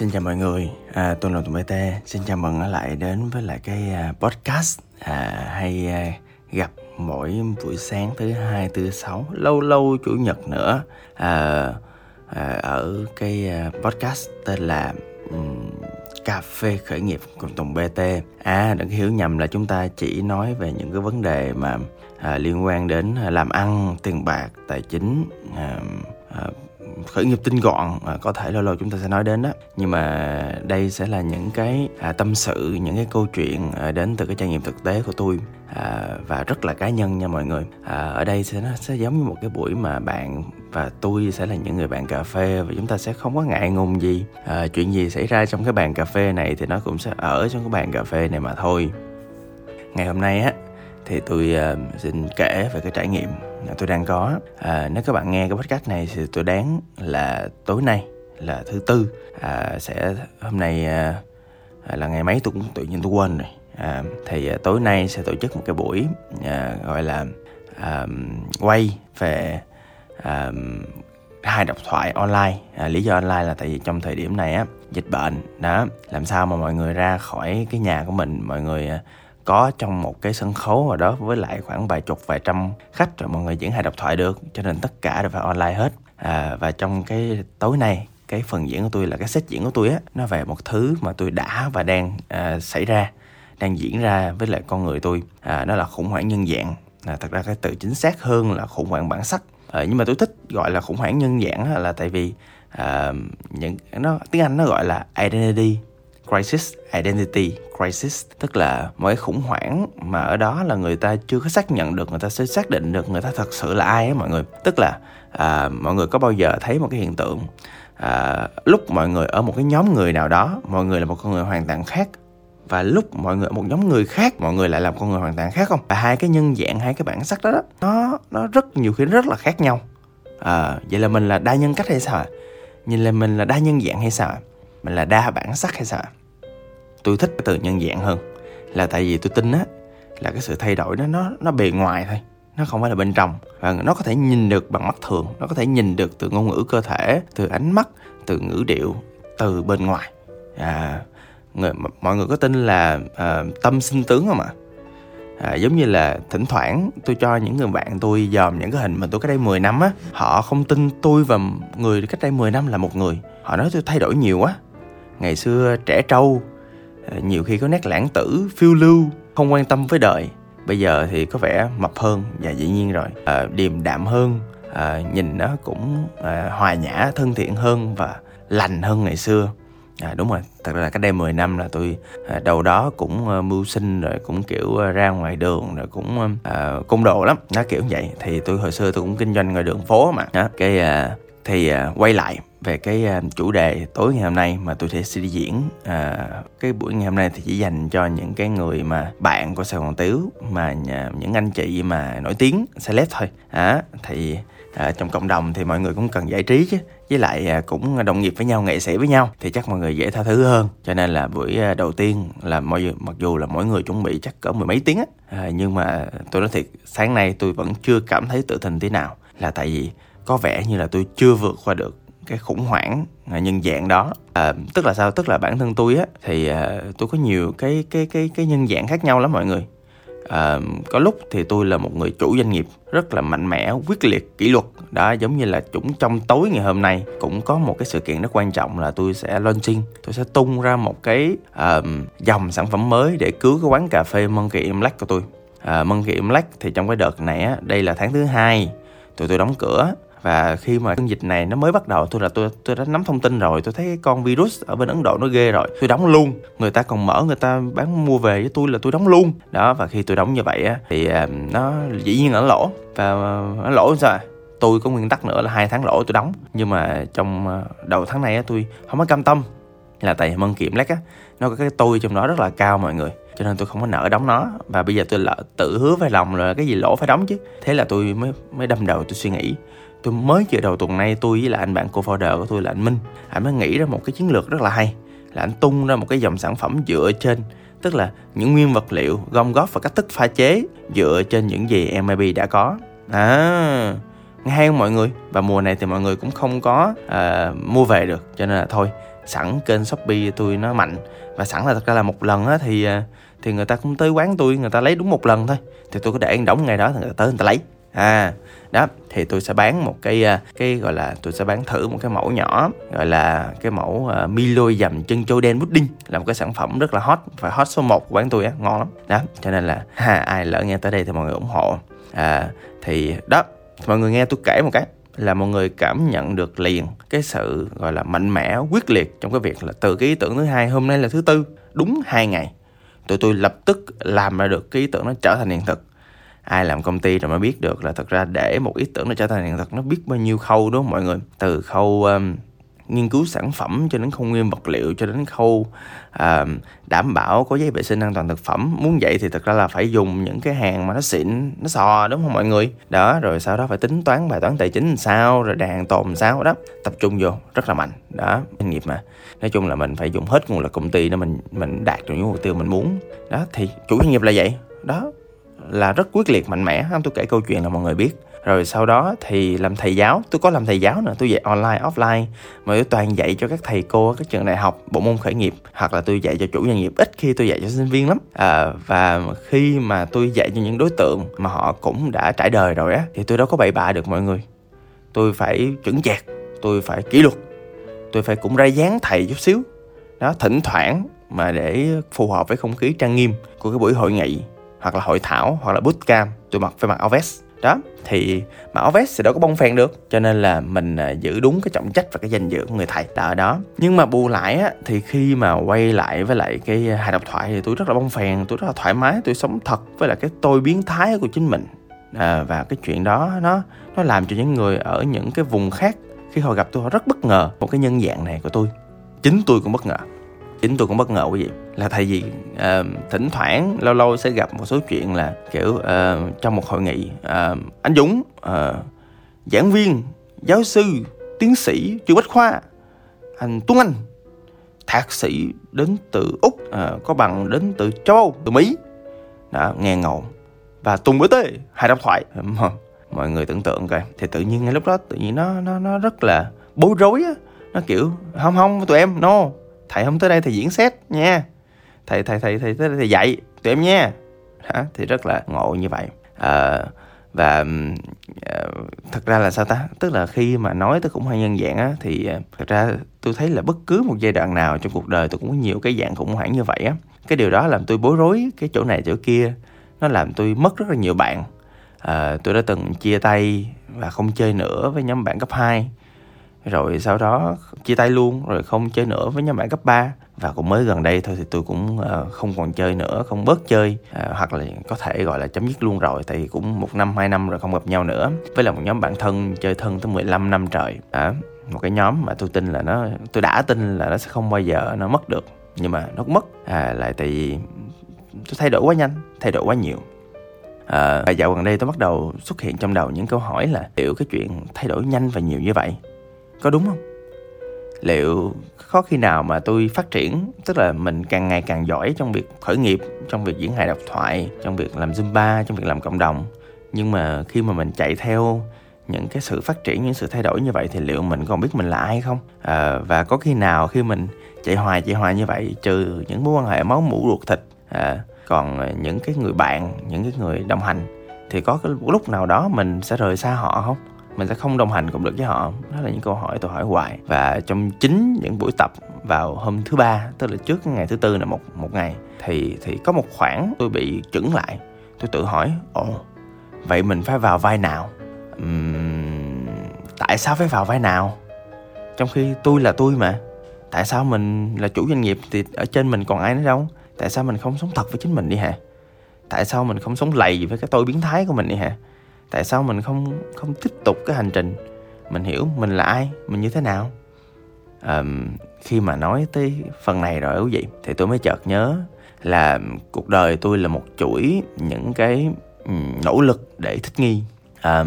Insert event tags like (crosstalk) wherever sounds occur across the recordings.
Xin chào mọi người, à, tôi là Tùng BT Xin chào mừng lại đến với lại cái à, podcast. À, hay à, gặp mỗi buổi sáng thứ hai, thứ sáu, lâu lâu chủ nhật nữa. À, à, ở cái à, podcast tên là um, Cà phê khởi nghiệp cùng Tùng BT À đừng hiểu nhầm là chúng ta chỉ nói về những cái vấn đề mà à, liên quan đến à, làm ăn, tiền bạc, tài chính à, à, khởi nghiệp tinh gọn à, có thể lâu lâu chúng ta sẽ nói đến đó. Nhưng mà đây sẽ là những cái à, tâm sự những cái câu chuyện à, đến từ cái trải nghiệm thực tế của tôi à, và rất là cá nhân nha mọi người. À, ở đây sẽ nó sẽ giống như một cái buổi mà bạn và tôi sẽ là những người bạn cà phê và chúng ta sẽ không có ngại ngùng gì. À, chuyện gì xảy ra trong cái bàn cà phê này thì nó cũng sẽ ở trong cái bàn cà phê này mà thôi. Ngày hôm nay á thì tôi uh, xin kể về cái trải nghiệm. Dạ, tôi đang có. À, nếu các bạn nghe cái podcast này thì tôi đoán là tối nay là thứ tư. À, sẽ hôm nay à, à, là ngày mấy tôi cũng tự nhiên tôi quên rồi. À, thì à, tối nay sẽ tổ chức một cái buổi à, gọi là à, quay về à, hai độc thoại online. À, lý do online là tại vì trong thời điểm này á dịch bệnh đó làm sao mà mọi người ra khỏi cái nhà của mình mọi người à, có trong một cái sân khấu nào đó với lại khoảng vài chục vài trăm khách rồi mọi người diễn hài độc thoại được cho nên tất cả đều phải online hết. À, và trong cái tối nay cái phần diễn của tôi là cái set diễn của tôi á nó về một thứ mà tôi đã và đang à, xảy ra đang diễn ra với lại con người tôi. À, nó là khủng hoảng nhân dạng. À, thật ra cái từ chính xác hơn là khủng hoảng bản sắc. À, nhưng mà tôi thích gọi là khủng hoảng nhân dạng là tại vì à, những nó tiếng anh nó gọi là identity crisis identity crisis tức là một cái khủng hoảng mà ở đó là người ta chưa có xác nhận được người ta sẽ xác định được người ta thật sự là ai á mọi người. Tức là à, mọi người có bao giờ thấy một cái hiện tượng à, lúc mọi người ở một cái nhóm người nào đó mọi người là một con người hoàn toàn khác và lúc mọi người ở một nhóm người khác mọi người lại làm con người hoàn toàn khác không? Và hai cái nhân dạng hai cái bản sắc đó, đó nó nó rất nhiều khi rất là khác nhau. À, vậy là mình là đa nhân cách hay sao nhìn là mình là đa nhân dạng hay sao mình là đa bản sắc hay sao tôi thích cái từ nhân dạng hơn. Là tại vì tôi tin á là cái sự thay đổi đó nó nó bề ngoài thôi. Nó không phải là bên trong. Và nó có thể nhìn được bằng mắt thường. Nó có thể nhìn được từ ngôn ngữ cơ thể từ ánh mắt từ ngữ điệu từ bên ngoài. À, người, mọi người có tin là à, tâm sinh tướng không ạ? À, giống như là thỉnh thoảng tôi cho những người bạn tôi dòm những cái hình mà tôi cách đây 10 năm á họ không tin tôi và người cách đây 10 năm là một người. Họ nói tôi thay đổi nhiều quá. Ngày xưa trẻ trâu nhiều khi có nét lãng tử phiêu lưu không quan tâm với đời. Bây giờ thì có vẻ mập hơn và dĩ nhiên rồi. À, điềm đạm hơn à, nhìn nó cũng à, hòa nhã thân thiện hơn và lành hơn ngày xưa. À, đúng rồi, thật ra là cách đây 10 năm là tôi à, đầu đó cũng à, mưu sinh rồi cũng kiểu à, ra ngoài đường rồi cũng à, cung đồ lắm, nó kiểu vậy. Thì tôi hồi xưa tôi cũng kinh doanh ngoài đường phố mà. à, cái à, thì à, quay lại về cái à, chủ đề tối ngày hôm nay mà tôi sẽ đi diễn. À, cái buổi ngày hôm nay thì chỉ dành cho những cái người mà bạn của Sài Gòn Tiếu mà nhà, những anh chị mà nổi tiếng celeb thôi. À, thì à, trong cộng đồng thì mọi người cũng cần giải trí chứ. Với lại à, cũng đồng nghiệp với nhau nghệ sĩ với nhau thì chắc mọi người dễ tha thứ hơn. Cho nên là buổi à, đầu tiên là mọi mặc dù là mỗi người chuẩn bị chắc cỡ mười mấy tiếng á à, nhưng mà tôi nói thiệt sáng nay tôi vẫn chưa cảm thấy tự tin thế nào. Là tại vì có vẻ như là tôi chưa vượt qua được cái khủng hoảng à, nhân dạng đó. À, tức là sao? Tức là bản thân tôi á thì à, tôi có nhiều cái cái cái cái nhân dạng khác nhau lắm mọi người. À, có lúc thì tôi là một người chủ doanh nghiệp rất là mạnh mẽ quyết liệt kỷ luật. Đó giống như là chúng trong tối ngày hôm nay cũng có một cái sự kiện rất quan trọng là tôi sẽ launching tôi sẽ tung ra một cái uh, dòng sản phẩm mới để cứu cái quán cà phê Monkey Black của tôi. Uh, Monkey Black thì trong cái đợt này á đây là tháng thứ hai tụi tôi đóng cửa và khi mà cơn dịch này nó mới bắt đầu, tôi là tôi tôi đã nắm thông tin rồi, tôi thấy cái con virus ở bên ấn độ nó ghê rồi. Tôi đóng luôn. Người ta còn mở, người ta bán mua về với tôi là tôi đóng luôn. Đó, và khi tôi đóng như vậy á, thì à, nó dĩ nhiên là nó lỗ. Và à, nó lỗ sao? Tôi có nguyên tắc nữa là hai tháng lỗ tôi đóng. Nhưng mà trong à, đầu tháng này á, tôi không có cam tâm. Là tại mân kiểm lách á, nó có cái tôi trong đó rất là cao mọi người. Cho nên tôi không có nợ đóng nó. Và bây giờ tôi lỡ tự hứa với lòng là cái gì lỗ phải đóng chứ. Thế là tôi mới mới đâm đầu tôi suy nghĩ tôi mới vừa đầu tuần nay tôi với là anh bạn co-founder của tôi là anh Minh. Anh mới nghĩ ra một cái chiến lược rất là hay là anh tung ra một cái dòng sản phẩm dựa trên tức là những nguyên vật liệu gom góp và cách thức pha chế dựa trên những gì MIB đã có. À nghe hay không mọi người? Và mùa này thì mọi người cũng không có uh, mua về được cho nên là thôi sẵn kênh shopee tôi nó mạnh. Và sẵn là thật ra là một lần á thì uh, thì người ta cũng tới quán tôi người ta lấy đúng một lần thôi. Thì tôi có để ăn đóng ngày đó thì người ta tới người ta lấy à đó thì tôi sẽ bán một cái à, cái gọi là tôi sẽ bán thử một cái mẫu nhỏ gọi là cái mẫu uh, Milo dầm chân châu đen pudding là một cái sản phẩm rất là hot và hot số 1 của quán tôi á ngon lắm. Đó cho nên là (laughs) ha ai lỡ nghe tới đây thì mọi người ủng hộ. À thì đó mọi người nghe tôi kể một cái là mọi người cảm nhận được liền cái sự gọi là mạnh mẽ quyết liệt trong cái việc là từ cái ý tưởng thứ hai hôm nay là thứ tư đúng hai ngày tụi tôi lập tức làm ra được cái ý tưởng nó trở thành hiện thực ai làm công ty rồi mới biết được là thật ra để một ý tưởng nó trở thành hiện thực nó biết bao nhiêu khâu đúng không mọi người? Từ khâu um, nghiên cứu sản phẩm cho đến khâu nguyên vật liệu cho đến khâu uh, đảm bảo có giấy vệ sinh an toàn thực phẩm. Muốn vậy thì thật ra là phải dùng những cái hàng mà nó xịn nó sò đúng không mọi người? Đó rồi sau đó phải tính toán bài toán tài chính làm sao rồi đàn tồn làm sao đó. Tập trung vô rất là mạnh. Đó doanh nghiệp mà. Nói chung là mình phải dùng hết nguồn lực công ty để mình mình đạt được những mục tiêu mình muốn. Đó thì chủ doanh nghiệp là vậy. Đó là rất quyết liệt mạnh mẽ. Không tôi kể câu chuyện là mọi người biết. Rồi sau đó thì làm thầy giáo tôi có làm thầy giáo nữa tôi dạy online offline. Mà tôi toàn dạy cho các thầy cô các trường đại học bộ môn khởi nghiệp hoặc là tôi dạy cho chủ doanh nghiệp. Ít khi tôi dạy cho sinh viên lắm. À, và khi mà tôi dạy cho những đối tượng mà họ cũng đã trải đời rồi á thì tôi đâu có bậy bạ được mọi người. Tôi phải chuẩn chạc tôi phải kỷ luật tôi phải cũng ra dáng thầy chút xíu. Đó thỉnh thoảng mà để phù hợp với không khí trang nghiêm của cái buổi hội nghị hoặc là hội thảo hoặc là bootcamp tôi mặc phải mặc áo vest. Đó thì mà áo vest thì đâu có bông phèn được. Cho nên là mình à, giữ đúng cái trọng trách và cái danh dự của người thầy ở đó. Nhưng mà bù lại á thì khi mà quay lại với lại cái hài độc thoại thì tôi rất là bông phèn tôi rất là thoải mái tôi sống thật với lại cái tôi biến thái của chính mình. À, và cái chuyện đó nó nó làm cho những người ở những cái vùng khác khi họ gặp tôi họ rất bất ngờ. Một cái nhân dạng này của tôi chính tôi cũng bất ngờ chính tôi cũng bất ngờ quý vị là tại vì uh, thỉnh thoảng lâu lâu sẽ gặp một số chuyện là kiểu uh, trong một hội nghị uh, anh Dũng uh, giảng viên giáo sư tiến sĩ chuyên bách khoa anh Tuấn Anh thạc sĩ đến từ úc uh, có bằng đến từ châu âu từ mỹ. Đã nghe ngầu. Và tùng bữa tê hai độc thoại. Mọi người tưởng tượng coi thì tự nhiên ngay lúc đó tự nhiên nó nó nó rất là bối rối á. Nó kiểu không không tụi em no thầy không tới đây thầy diễn xét nha. Thầy thầy thầy thầy tới đây thầy dạy tụi em nha. Hả? Thì rất là ngộ như vậy. À, và uh, thật ra là sao ta? Tức là khi mà nói tôi khủng hoảng nhân dạng á thì uh, thật ra tôi thấy là bất cứ một giai đoạn nào trong cuộc đời tôi cũng có nhiều cái dạng khủng hoảng như vậy á. Cái điều đó làm tôi bối rối cái chỗ này chỗ kia. Nó làm tôi mất rất là nhiều bạn. À, tôi đã từng chia tay và không chơi nữa với nhóm bạn cấp 2 rồi sau đó chia tay luôn rồi không chơi nữa với nhóm bạn cấp 3 và cũng mới gần đây thôi thì tôi cũng ờ, không còn chơi nữa không bớt chơi. Ờ, hoặc là có thể gọi là chấm dứt luôn rồi tại vì cũng một năm hai năm rồi không gặp nhau nữa. Với là một nhóm bạn thân chơi thân tới 15 năm trời. À, một cái nhóm mà tôi tin là nó tôi đã tin là nó sẽ không bao giờ nó mất được. Nhưng mà nó cũng mất. À, lại tại vì tôi thay đổi quá nhanh thay đổi quá nhiều. À, dạo gần đây tôi bắt đầu xuất hiện trong đầu những câu hỏi là liệu cái chuyện thay đổi nhanh và nhiều như vậy? Có đúng không? Liệu có khi nào mà tôi phát triển tức là mình càng ngày càng giỏi trong việc khởi nghiệp trong việc diễn hài độc thoại trong việc làm zumba trong việc làm cộng đồng nhưng mà khi mà mình chạy theo những cái sự phát triển những sự thay đổi như vậy thì liệu mình còn biết mình là ai không? À, và có khi nào khi mình chạy hoài chạy hoài như vậy trừ những mối quan hệ máu mủ ruột thịt à, còn những cái người bạn những cái người đồng hành thì có cái lúc nào đó mình sẽ rời xa họ không? Mình sẽ không đồng hành cùng được với họ. Đó là những câu hỏi tôi hỏi hoài. Và trong chính những buổi tập vào hôm thứ ba tức là trước ngày thứ tư là một một ngày thì thì có một khoảng tôi bị chững lại. Tôi tự hỏi ồ vậy mình phải vào vai nào? Uhm, tại sao phải vào vai nào? Trong khi tôi là tôi mà. Tại sao mình là chủ doanh nghiệp thì ở trên mình còn ai nữa đâu? Tại sao mình không sống thật với chính mình đi hả? Tại sao mình không sống lầy với cái tôi biến thái của mình đi hả? Tại sao mình không không tiếp tục cái hành trình? Mình hiểu mình là ai mình như thế nào? À, khi mà nói tới phần này rồi quý vị thì tôi mới chợt nhớ là cuộc đời tôi là một chuỗi những cái nỗ lực để thích nghi. À,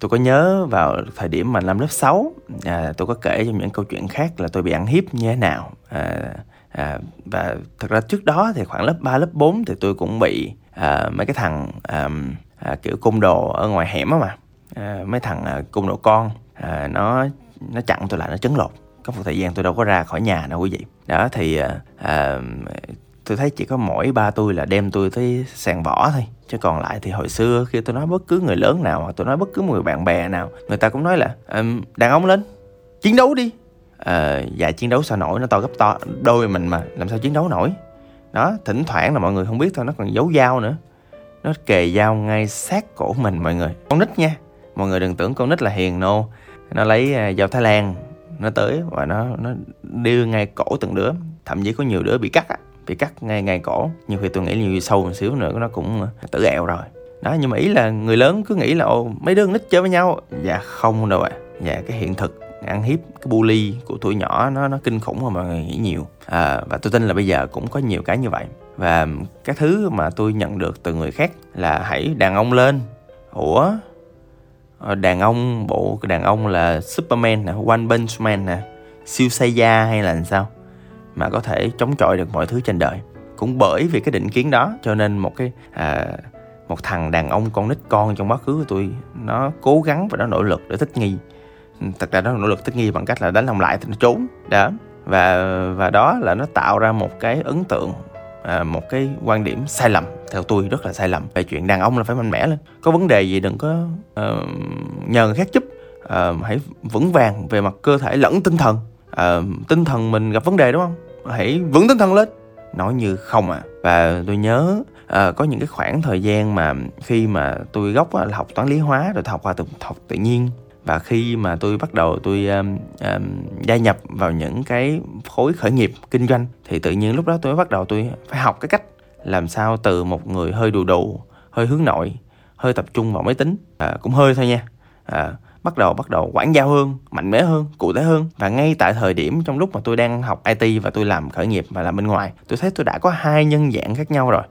tôi có nhớ vào thời điểm mà năm lớp 6 à, tôi có kể trong những câu chuyện khác là tôi bị ăn hiếp như thế nào. À, à, và thật ra trước đó thì khoảng lớp 3, lớp 4 thì tôi cũng bị à, mấy cái thằng à, à, kiểu cung đồ ở ngoài hẻm á mà. À, mấy thằng à, cung đồ con à, nó nó chặn tôi lại nó chấn lột. Có một thời gian tôi đâu có ra khỏi nhà đâu quý vị. Đó thì à, à, tôi thấy chỉ có mỗi ba tôi là đem tôi tới sàn võ thôi. Chứ còn lại thì hồi xưa khi tôi nói bất cứ người lớn nào hoặc tôi nói bất cứ một người bạn bè nào người ta cũng nói là um, đàn ông lên chiến đấu đi. À, dạ chiến đấu sao nổi? Nó to gấp to đôi mình mà làm sao chiến đấu nổi? Đó thỉnh thoảng là mọi người không biết thôi nó còn giấu dao nữa nó kề dao ngay sát cổ mình mọi người. Con nít nha. Mọi người đừng tưởng con nít là hiền nô. Nó lấy à, dao thái lan nó tới và nó nó đưa ngay cổ từng đứa. Thậm chí có nhiều đứa bị cắt á bị cắt ngay ngay cổ. Nhiều khi tôi nghĩ nhiều sâu một xíu nữa nó cũng à, tử ẹo rồi. Đó nhưng mà ý là người lớn cứ nghĩ là ô mấy đứa nít chơi với nhau. Dạ không đâu ạ. À. dạ cái hiện thực ăn hiếp cái bully của tuổi nhỏ nó nó kinh khủng mà mọi người nghĩ nhiều. À, và tôi tin là bây giờ cũng có nhiều cái như vậy và các thứ mà tôi nhận được từ người khác là hãy đàn ông lên. Ủa? Ờ, đàn ông bộ đàn ông là superman nè one punch man nè siêu say da hay là làm sao mà có thể chống chọi được mọi thứ trên đời. Cũng bởi vì cái định kiến đó cho nên một cái à, một thằng đàn ông con nít con trong quá khứ của tôi nó cố gắng và nó nỗ lực để thích nghi. Thật ra nó nỗ lực thích nghi bằng cách là đánh lòng lại thì nó trốn. Đó. Và và đó là nó tạo ra một cái ấn tượng à, một cái quan điểm sai lầm. Theo tôi rất là sai lầm về chuyện đàn ông là phải mạnh mẽ lên. Có vấn đề gì đừng có uh, nhờ người khác giúp. Uh, hãy vững vàng về mặt cơ thể lẫn tinh thần. Uh, tinh thần mình gặp vấn đề đúng không? Hãy vững tinh thần lên. Nói như không à. Và tôi nhớ à, có những cái khoảng thời gian mà khi mà tôi gốc là học toán lý hóa rồi học khoa tự học tự nhiên và khi mà tôi bắt đầu tôi um, um, gia nhập vào những cái khối khởi nghiệp kinh doanh thì tự nhiên lúc đó tôi bắt đầu tôi phải học cái cách làm sao từ một người hơi đù đù hơi hướng nội hơi tập trung vào máy tính. À, cũng hơi thôi nha. À, bắt đầu bắt đầu quảng giao hơn mạnh mẽ hơn cụ thể hơn. Và ngay tại thời điểm trong lúc mà tôi đang học IT và tôi làm khởi nghiệp và làm bên ngoài tôi thấy tôi đã có hai nhân dạng khác nhau rồi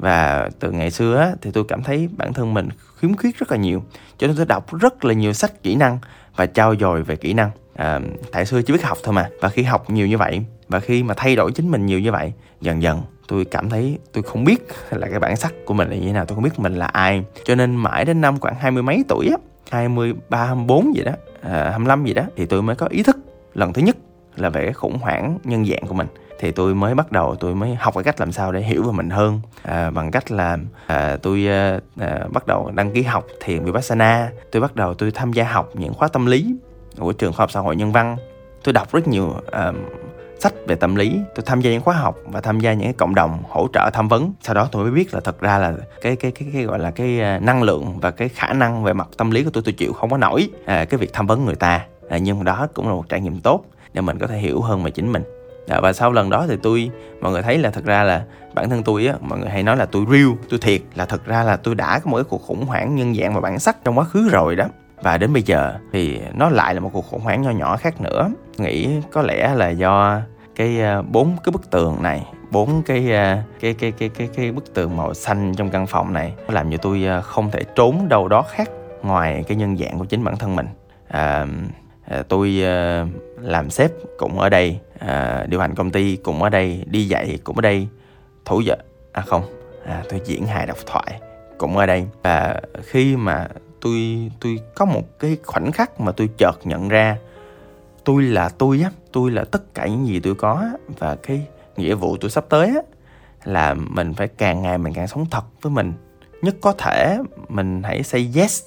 và từ ngày xưa á, thì tôi cảm thấy bản thân mình khiếm khuyết rất là nhiều cho nên tôi đọc rất là nhiều sách kỹ năng và trao dồi về kỹ năng. À, tại xưa chỉ biết học thôi mà. Và khi học nhiều như vậy và khi mà thay đổi chính mình nhiều như vậy dần dần tôi cảm thấy tôi không biết là cái bản sắc của mình là như thế nào tôi không biết mình là ai. Cho nên mãi đến năm khoảng hai mươi mấy tuổi á 23, 24 gì đó, à, 25 gì đó thì tôi mới có ý thức lần thứ nhất là về cái khủng hoảng nhân dạng của mình thì tôi mới bắt đầu tôi mới học cái cách làm sao để hiểu về mình hơn. À, bằng cách là à, tôi à, à, bắt đầu đăng ký học thiền vipassana. Tôi bắt đầu tôi tham gia học những khóa tâm lý của trường khoa học xã hội nhân văn. Tôi đọc rất nhiều à, sách về tâm lý. Tôi tham gia những khóa học và tham gia những cái cộng đồng hỗ trợ tham vấn. Sau đó tôi mới biết là thật ra là cái cái cái, cái gọi là cái à, năng lượng và cái khả năng về mặt tâm lý của tôi tôi chịu không có nổi à, cái việc tham vấn người ta. À, nhưng đó cũng là một trải nghiệm tốt để mình có thể hiểu hơn về chính mình đó, và sau lần đó thì tôi mọi người thấy là thật ra là bản thân tôi á mọi người hay nói là tôi real tôi thiệt là thật ra là tôi đã có một cái cuộc khủng hoảng nhân dạng và bản sắc trong quá khứ rồi đó. Và đến bây giờ thì nó lại là một cuộc khủng hoảng nho nhỏ khác nữa. Nghĩ có lẽ là do cái ờ, bốn cái bức tường này bốn cái, ờ, cái cái cái cái cái bức tường màu xanh trong căn phòng này nó làm cho tôi ờ, không thể trốn đâu đó khác ngoài cái nhân dạng của chính bản thân mình. À, À, tôi à, làm sếp cũng ở đây à, điều hành công ty cũng ở đây đi dạy cũng ở đây thủ vợ à không à, tôi diễn hài độc thoại cũng ở đây. Và khi mà tôi tôi có một cái khoảnh khắc mà tôi chợt nhận ra tôi là tôi á tôi là tất cả những gì tôi có và cái nghĩa vụ tôi sắp tới á là mình phải càng ngày mình càng sống thật với mình. Nhất có thể mình hãy say yes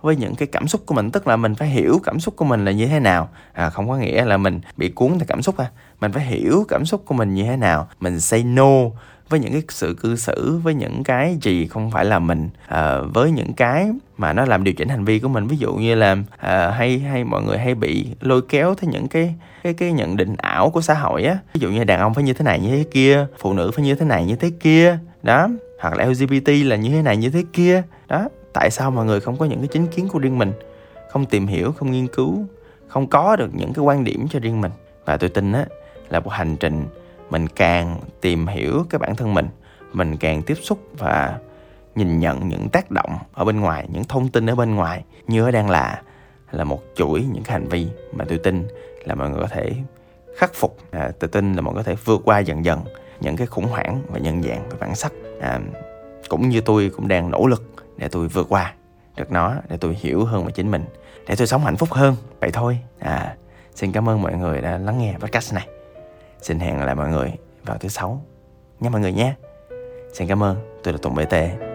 với những cái cảm xúc của mình tức là mình phải hiểu cảm xúc của mình là như thế nào. À, không có nghĩa là mình bị cuốn theo cảm xúc à. Mình phải hiểu cảm xúc của mình như thế nào. Mình say no với những cái sự cư xử với những cái gì không phải là mình. À, với những cái mà nó làm điều chỉnh hành vi của mình. Ví dụ như là à, hay hay mọi người hay bị lôi kéo theo những cái cái cái nhận định ảo của xã hội á. Ví dụ như đàn ông phải như thế này như thế kia. Phụ nữ phải như thế này như thế kia. Đó. Hoặc là lgbt là như thế này như thế kia. Đó tại sao mọi người không có những cái chính kiến của riêng mình? Không tìm hiểu không nghiên cứu không có được những cái quan điểm cho riêng mình. Và tôi tin á là một hành trình mình càng tìm hiểu cái bản thân mình mình càng tiếp xúc và nhìn nhận những tác động ở bên ngoài những thông tin ở bên ngoài như nó đang là là một chuỗi những cái hành vi. Mà tôi tin là mọi người có thể khắc phục à, tôi tin là mọi người có thể vượt qua dần dần những cái khủng hoảng và nhân dạng và bản sắc. À, cũng như tôi cũng đang nỗ lực để tôi vượt qua được nó, để tôi hiểu hơn về chính mình, để tôi sống hạnh phúc hơn. Vậy thôi. À xin cảm ơn mọi người đã lắng nghe podcast này. Xin hẹn lại mọi người vào thứ sáu nhé mọi người nhé xin cảm ơn. Tôi là tùng bt